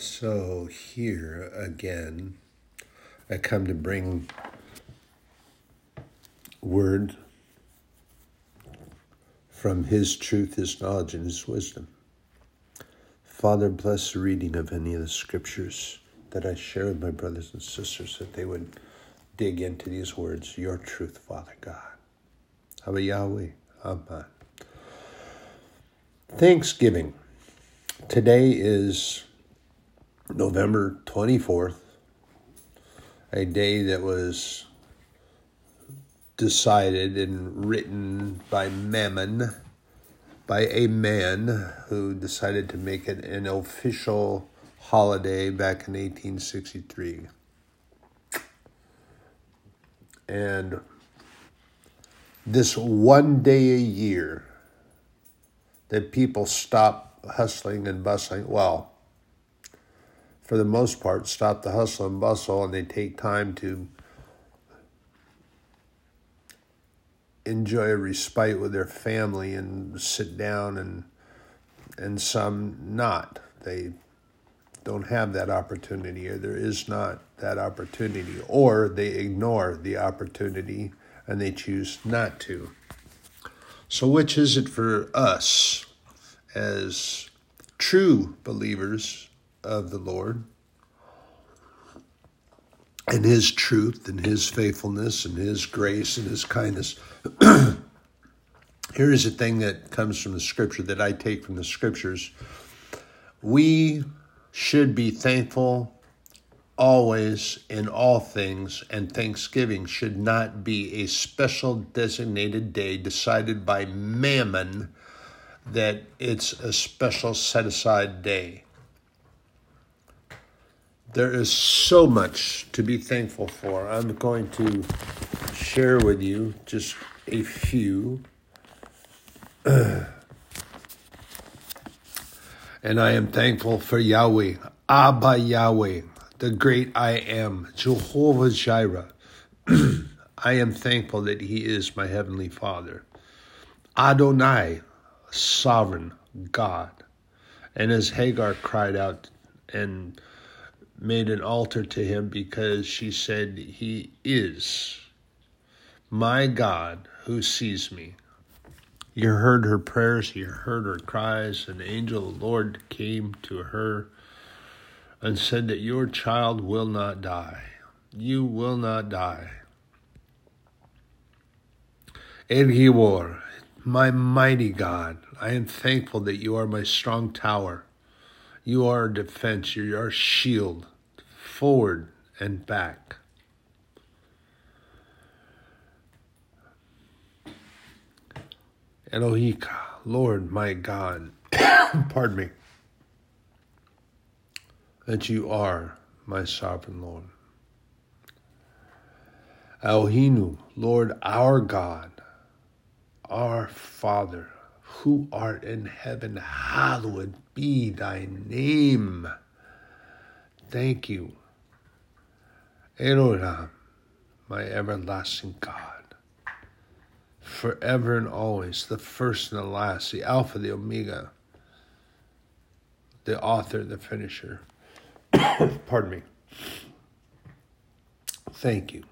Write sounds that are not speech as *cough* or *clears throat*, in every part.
So, here again, I come to bring word from His truth, His knowledge, and His wisdom. Father, bless the reading of any of the scriptures that I share with my brothers and sisters, that they would dig into these words, your truth, Father God. Abba Yahweh, Amen. Thanksgiving. Today is November 24th, a day that was decided and written by Mammon, by a man who decided to make it an official holiday back in 1863. And this one day a year that people stop hustling and bustling, well, for the most part, stop the hustle and bustle and they take time to enjoy a respite with their family and sit down and and some not. They don't have that opportunity or there is not that opportunity or they ignore the opportunity and they choose not to. So which is it for us as true believers of the Lord and His truth and His faithfulness and His grace and His kindness. *clears throat* Here is a thing that comes from the scripture that I take from the scriptures. We should be thankful always in all things, and Thanksgiving should not be a special designated day decided by mammon that it's a special set aside day. There is so much to be thankful for. I'm going to share with you just a few. *clears throat* and I am thankful for Yahweh, Abba Yahweh, the great I am, Jehovah Jireh. *clears throat* I am thankful that He is my Heavenly Father. Adonai, sovereign God. And as Hagar cried out and made an altar to him because she said, He is my God who sees me. You heard her prayers, you heard her cries. An angel of the Lord came to her and said that your child will not die. You will not die. El my mighty God, I am thankful that you are my strong tower. You are our defense, you're our shield, forward and back. Elohika, Lord my God, *coughs* pardon me, that you are my sovereign Lord. Elohinu, Lord our God, our Father, who art in heaven, hallowed be thy name. Thank you. Elohim, my everlasting God, forever and always, the first and the last, the Alpha, the Omega, the author, the finisher. *coughs* Pardon me. Thank you.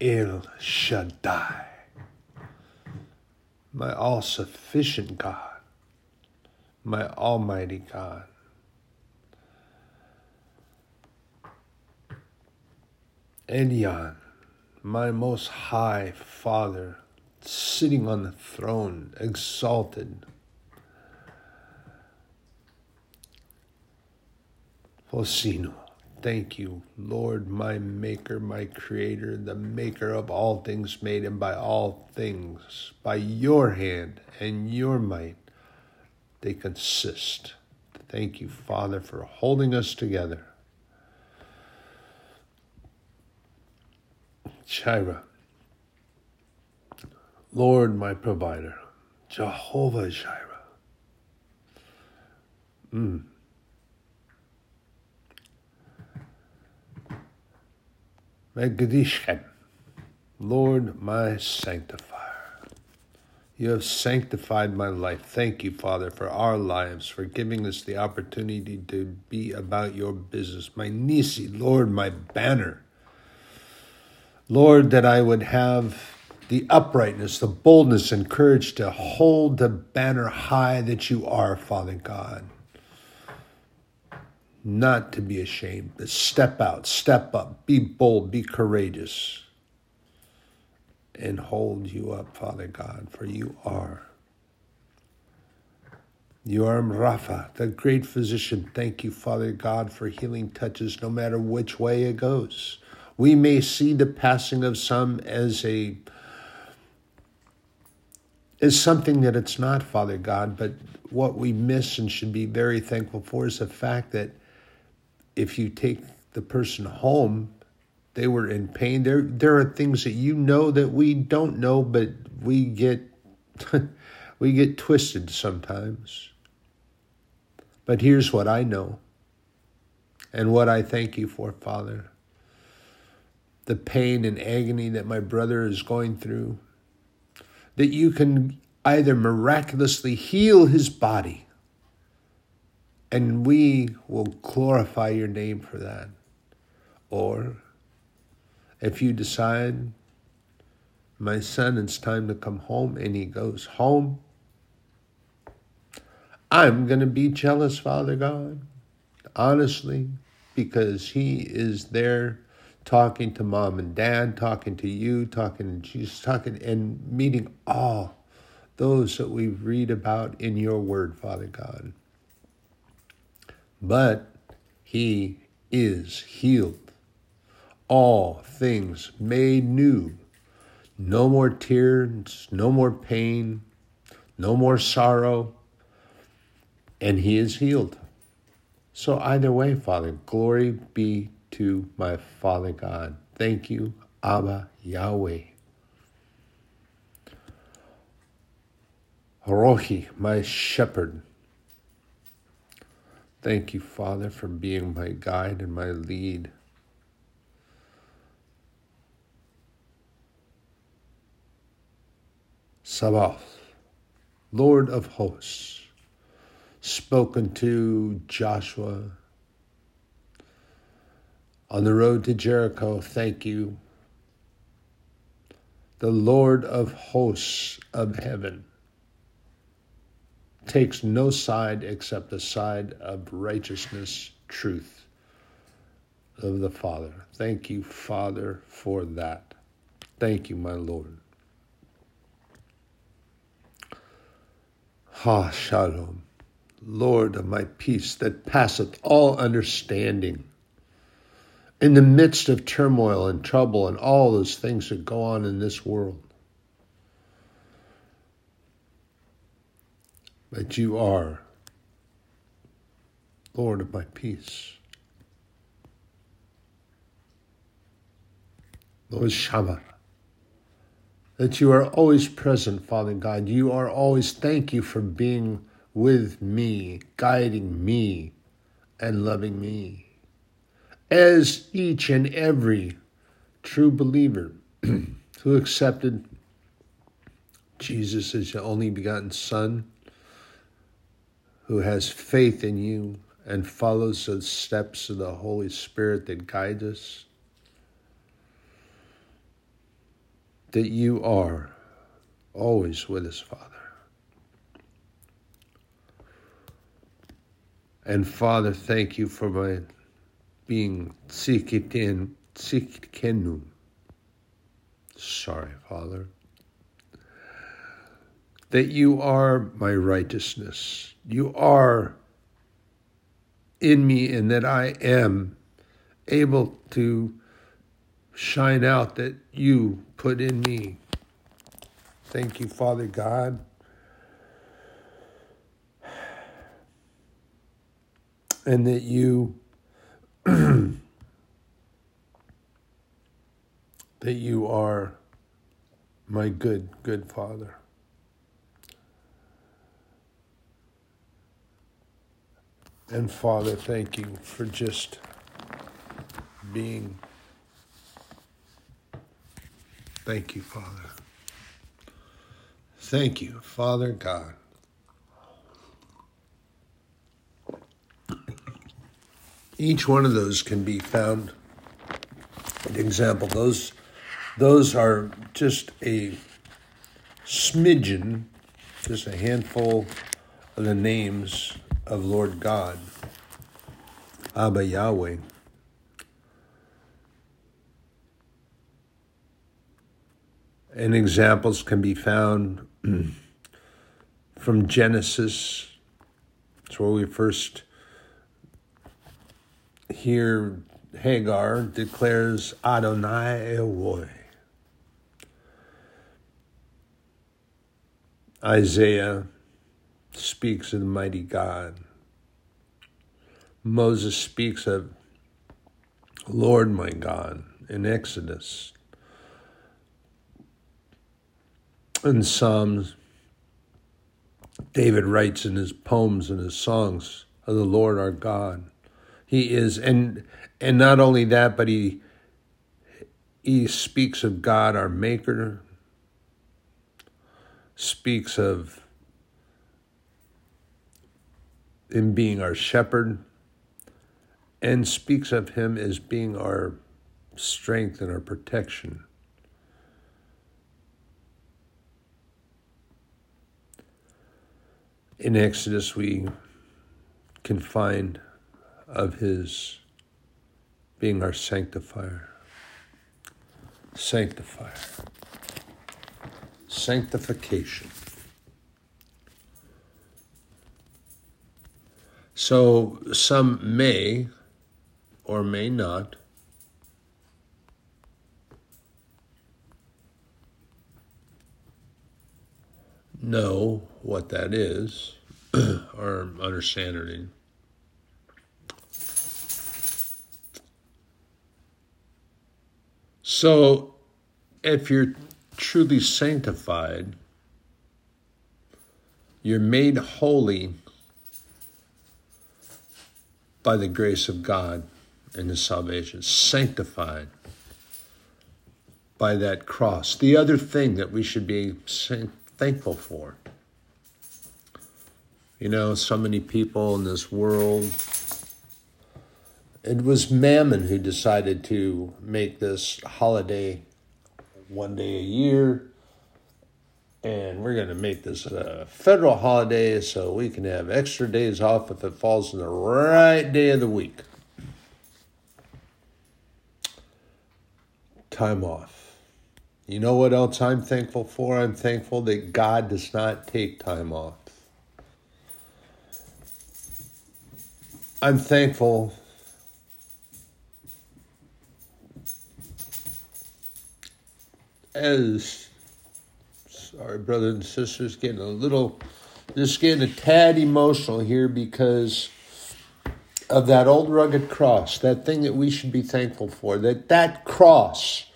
El Shaddai my all sufficient God, my almighty God. Elyon, my most high Father, sitting on the throne, exalted. Fosino. Thank you, Lord, my Maker, my Creator, the Maker of all things made, and by all things, by your hand and your might, they consist. Thank you, Father, for holding us together. Jireh, Lord, my provider, Jehovah Jireh. Mm. Megdishkem, Lord my sanctifier. You have sanctified my life. Thank you, Father, for our lives, for giving us the opportunity to be about your business. My Nissi, Lord, my banner. Lord, that I would have the uprightness, the boldness, and courage to hold the banner high that you are, Father God. Not to be ashamed, but step out, step up, be bold, be courageous and hold you up, Father God, for you are. You are Rapha, the great physician. Thank you, Father God, for healing touches no matter which way it goes. We may see the passing of some as a as something that it's not, Father God, but what we miss and should be very thankful for is the fact that if you take the person home, they were in pain. There, there are things that you know that we don't know, but we get, *laughs* we get twisted sometimes. But here's what I know, and what I thank you for, Father. The pain and agony that my brother is going through, that you can either miraculously heal his body, and we will glorify your name for that, or if you decide, my son, it's time to come home, and he goes home, I'm going to be jealous, Father God, honestly, because he is there talking to mom and dad, talking to you, talking to Jesus, talking and meeting all those that we read about in your word, Father God. But he is healed all things made new. No more tears, no more pain, no more sorrow, and he is healed. So, either way, Father, glory be to my Father God. Thank you, Abba Yahweh. Rohi, my shepherd. Thank you, Father, for being my guide and my lead. Sabaoth, Lord of hosts, spoken to Joshua on the road to Jericho. Thank you. The Lord of hosts of heaven takes no side except the side of righteousness, truth of the Father. Thank you, Father, for that. Thank you, my Lord. Ha Shalom, Lord of my peace that passeth all understanding. In the midst of turmoil and trouble and all those things that go on in this world, that you are Lord of my peace. Lord Shammah that you are always present, Father God. You are always, thank you for being with me, guiding me, and loving me. As each and every true believer *clears throat* who accepted Jesus as your only begotten Son, who has faith in you and follows the steps of the Holy Spirit that guide us, that you are always with us, Father. And Father, thank you for my being sikitin, sikikenu. Sorry, Father. That you are my righteousness. You are in me, and that I am able to shine out that you put in me. Thank you, Father God. And that you *clears throat* that you are my good, good Father. And Father, thank you for just being Thank you, Father. Thank you, Father God. Each one of those can be found. An example, those those are just a smidgen, just a handful of the names of Lord God, Abba Yahweh. And examples can be found *clears throat* from Genesis. It's where we first hear Hagar declares Adonai El Roi. Isaiah speaks of the mighty God. Moses speaks of Lord my God in Exodus. In Psalms, David writes in his poems and his songs of the Lord our God. He is, and and not only that, but he he speaks of God our Maker, speaks of him being our shepherd, and speaks of him as being our strength and our protection. In Exodus, we can find of his being our sanctifier. Sanctifier. Sanctification. So some may or may not know what that is *clears throat* or understand it. So if you're truly sanctified, you're made holy by the grace of God and His salvation, sanctified by that cross. The other thing that we should be thankful for. You know, so many people in this world. It was Mammon who decided to make this holiday one day a year. And we're going to make this a federal holiday so we can have extra days off if it falls in the right day of the week. Time off. You know what else I'm thankful for? I'm thankful that God does not take time off. I'm thankful as sorry, brothers and sisters, getting a little, just getting a tad emotional here because of that old rugged cross, that thing that we should be thankful for, that that cross.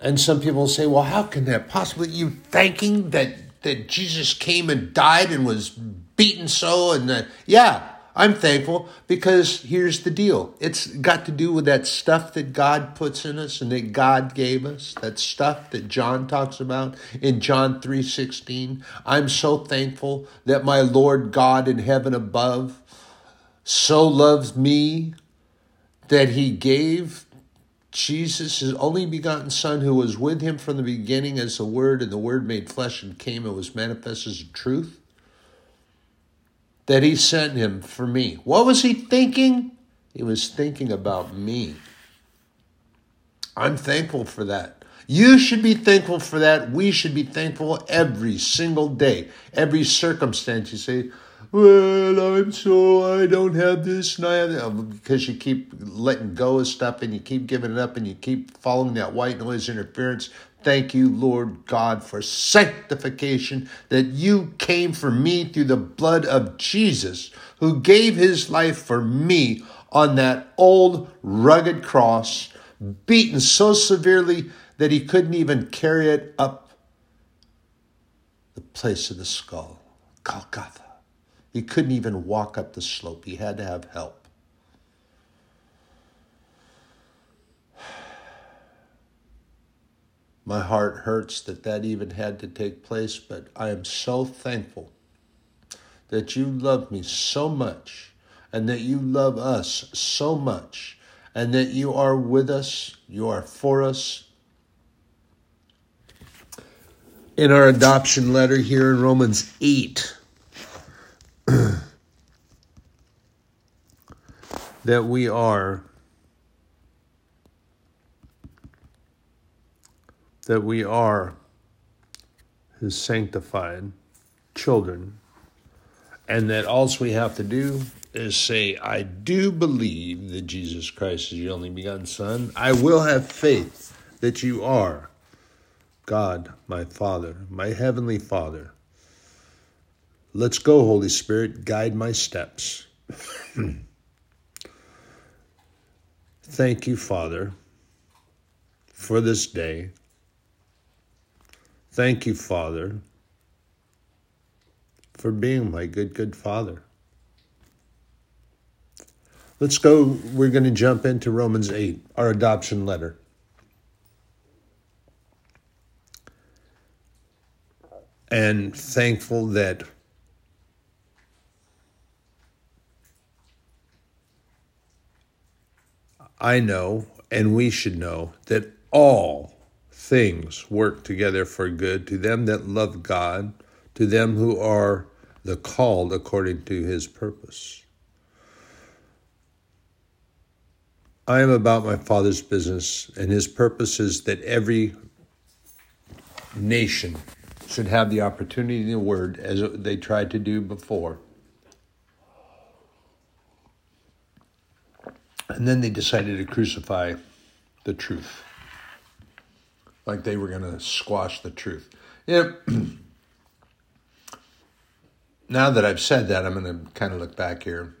And some people say, well, how can that possibly, you thanking that, that Jesus came and died and was beaten so, and that, yeah, I'm thankful because here's the deal. It's got to do with that stuff that God puts in us and that God gave us, that stuff that John talks about in John 3:16. I'm so thankful that my Lord God in heaven above so loves me that he gave Jesus, his only begotten Son, who was with him from the beginning as the Word, and the Word made flesh and came and was manifest as truth that he sent him for me. What was he thinking? He was thinking about me. I'm thankful for that. You should be thankful for that. We should be thankful every single day, every circumstance. You say, well, I'm so I don't have this and I have that oh, because you keep letting go of stuff and you keep giving it up and you keep following that white noise interference Thank you, Lord God, for sanctification, that you came for me through the blood of Jesus, who gave his life for me on that old rugged cross, beaten so severely that he couldn't even carry it up the place of the skull, Golgotha. He couldn't even walk up the slope, he had to have help. My heart hurts that that even had to take place, but I am so thankful that you love me so much and that you love us so much and that you are with us, you are for us. In our adoption letter here in Romans 8, *clears throat* that we are that we are his sanctified children and that all we have to do is say i do believe that jesus christ is your only begotten son. I will have faith that you are god my father my heavenly father. Let's go holy spirit guide my steps. *clears throat* Thank you father for this day Thank you, Father, for being my good, good Father. Let's go. We're going to jump into Romans 8, our adoption letter. And thankful that I know, and we should know, that all things work together for good to them that love God, to them who are the called according to his purpose. I am about my Father's business, and his purpose is that every nation should have the opportunity in the word as they tried to do before. And then they decided to crucify the truth like they were going to squash the truth. Yep. *clears throat* now that I've said that, I'm going to kind of look back here.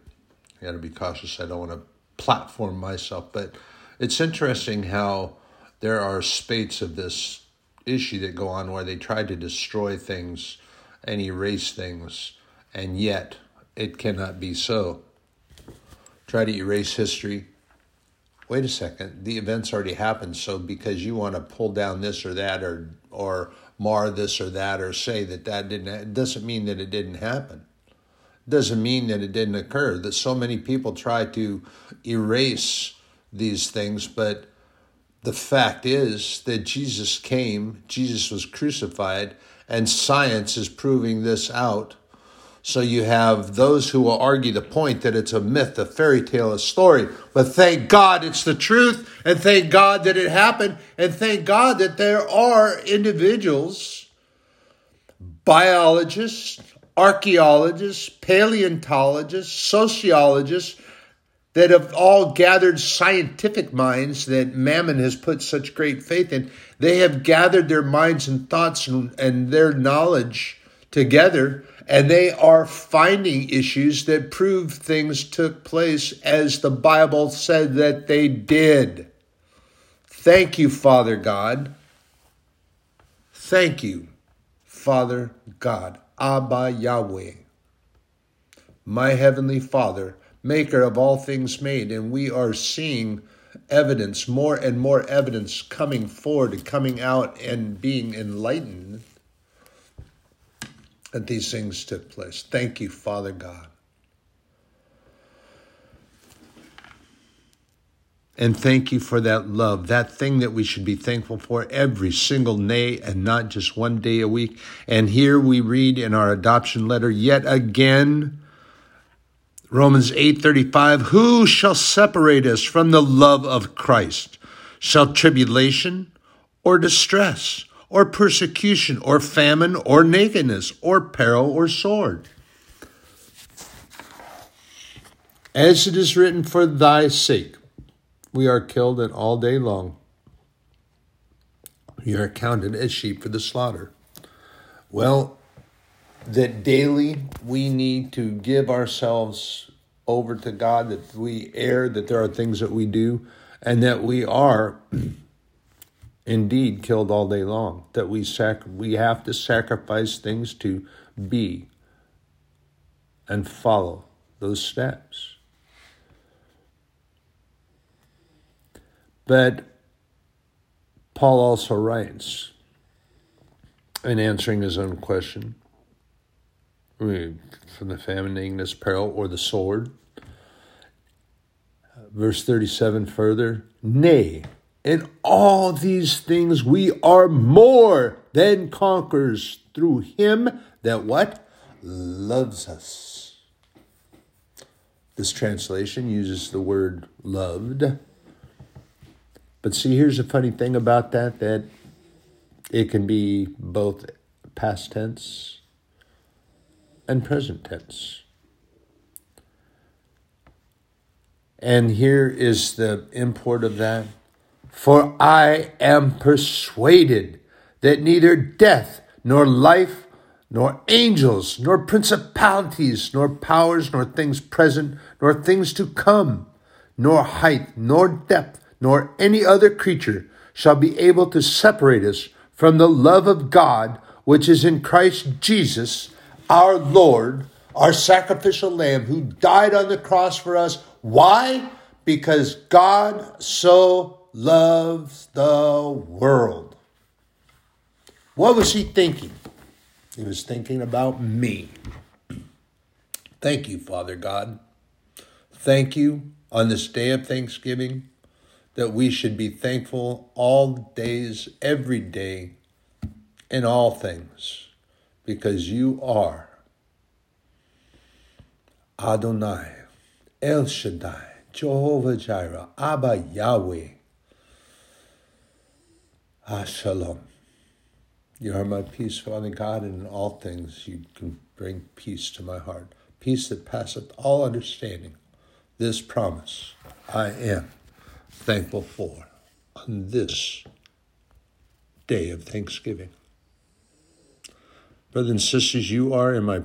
I got to be cautious. I don't want to platform myself, but it's interesting how there are spates of this issue that go on where they try to destroy things and erase things, and yet it cannot be so. Try to erase history, wait a second, the event's already happened. So because you want to pull down this or that or or mar this or that or say that that didn't, it doesn't mean that it didn't happen. It doesn't mean that it didn't occur. That so many people try to erase these things, but the fact is that Jesus came, Jesus was crucified, and science is proving this out so you have those who will argue the point that it's a myth, a fairy tale, a story. But thank God it's the truth, and thank God that it happened, and thank God that there are individuals, biologists, archaeologists, paleontologists, sociologists, that have all gathered scientific minds that Mammon has put such great faith in. They have gathered their minds and thoughts and, and their knowledge together and they are finding issues that prove things took place as the Bible said that they did. Thank you, Father God. Thank you, Father God, Abba Yahweh, my Heavenly Father, maker of all things made. And we are seeing evidence, more and more evidence coming forward coming out and being enlightened that these things took place. Thank you, Father God. And thank you for that love, that thing that we should be thankful for every single day and not just one day a week. And here we read in our adoption letter yet again Romans 8:35 Who shall separate us from the love of Christ? Shall tribulation or distress or persecution, or famine, or nakedness, or peril, or sword. As it is written, For thy sake we are killed and all day long. We are counted as sheep for the slaughter. Well, that daily we need to give ourselves over to God, that we err, that there are things that we do, and that we are *clears throat* indeed killed all day long, that we, sac- we have to sacrifice things to be and follow those steps. But Paul also writes in answering his own question from the famine, nakedness, peril, or the sword. Verse 37 further, nay, in all these things we are more than conquerors through him that what? Loves us. This translation uses the word loved. But see, here's a funny thing about that that it can be both past tense and present tense. And here is the import of that. For I am persuaded that neither death, nor life, nor angels, nor principalities, nor powers, nor things present, nor things to come, nor height, nor depth, nor any other creature shall be able to separate us from the love of God which is in Christ Jesus, our Lord, our sacrificial lamb who died on the cross for us. Why? Because God so loves the world. What was he thinking? He was thinking about me. Thank you, Father God. Thank you on this day of Thanksgiving that we should be thankful all days, every day, in all things, because you are Adonai, El Shaddai, Jehovah Jireh, Abba Yahweh. Ah, shalom. You are my peace, Father God, and in all things you can bring peace to my heart. Peace that passeth all understanding. This promise I am thankful for on this day of Thanksgiving. Brothers and sisters, you are in my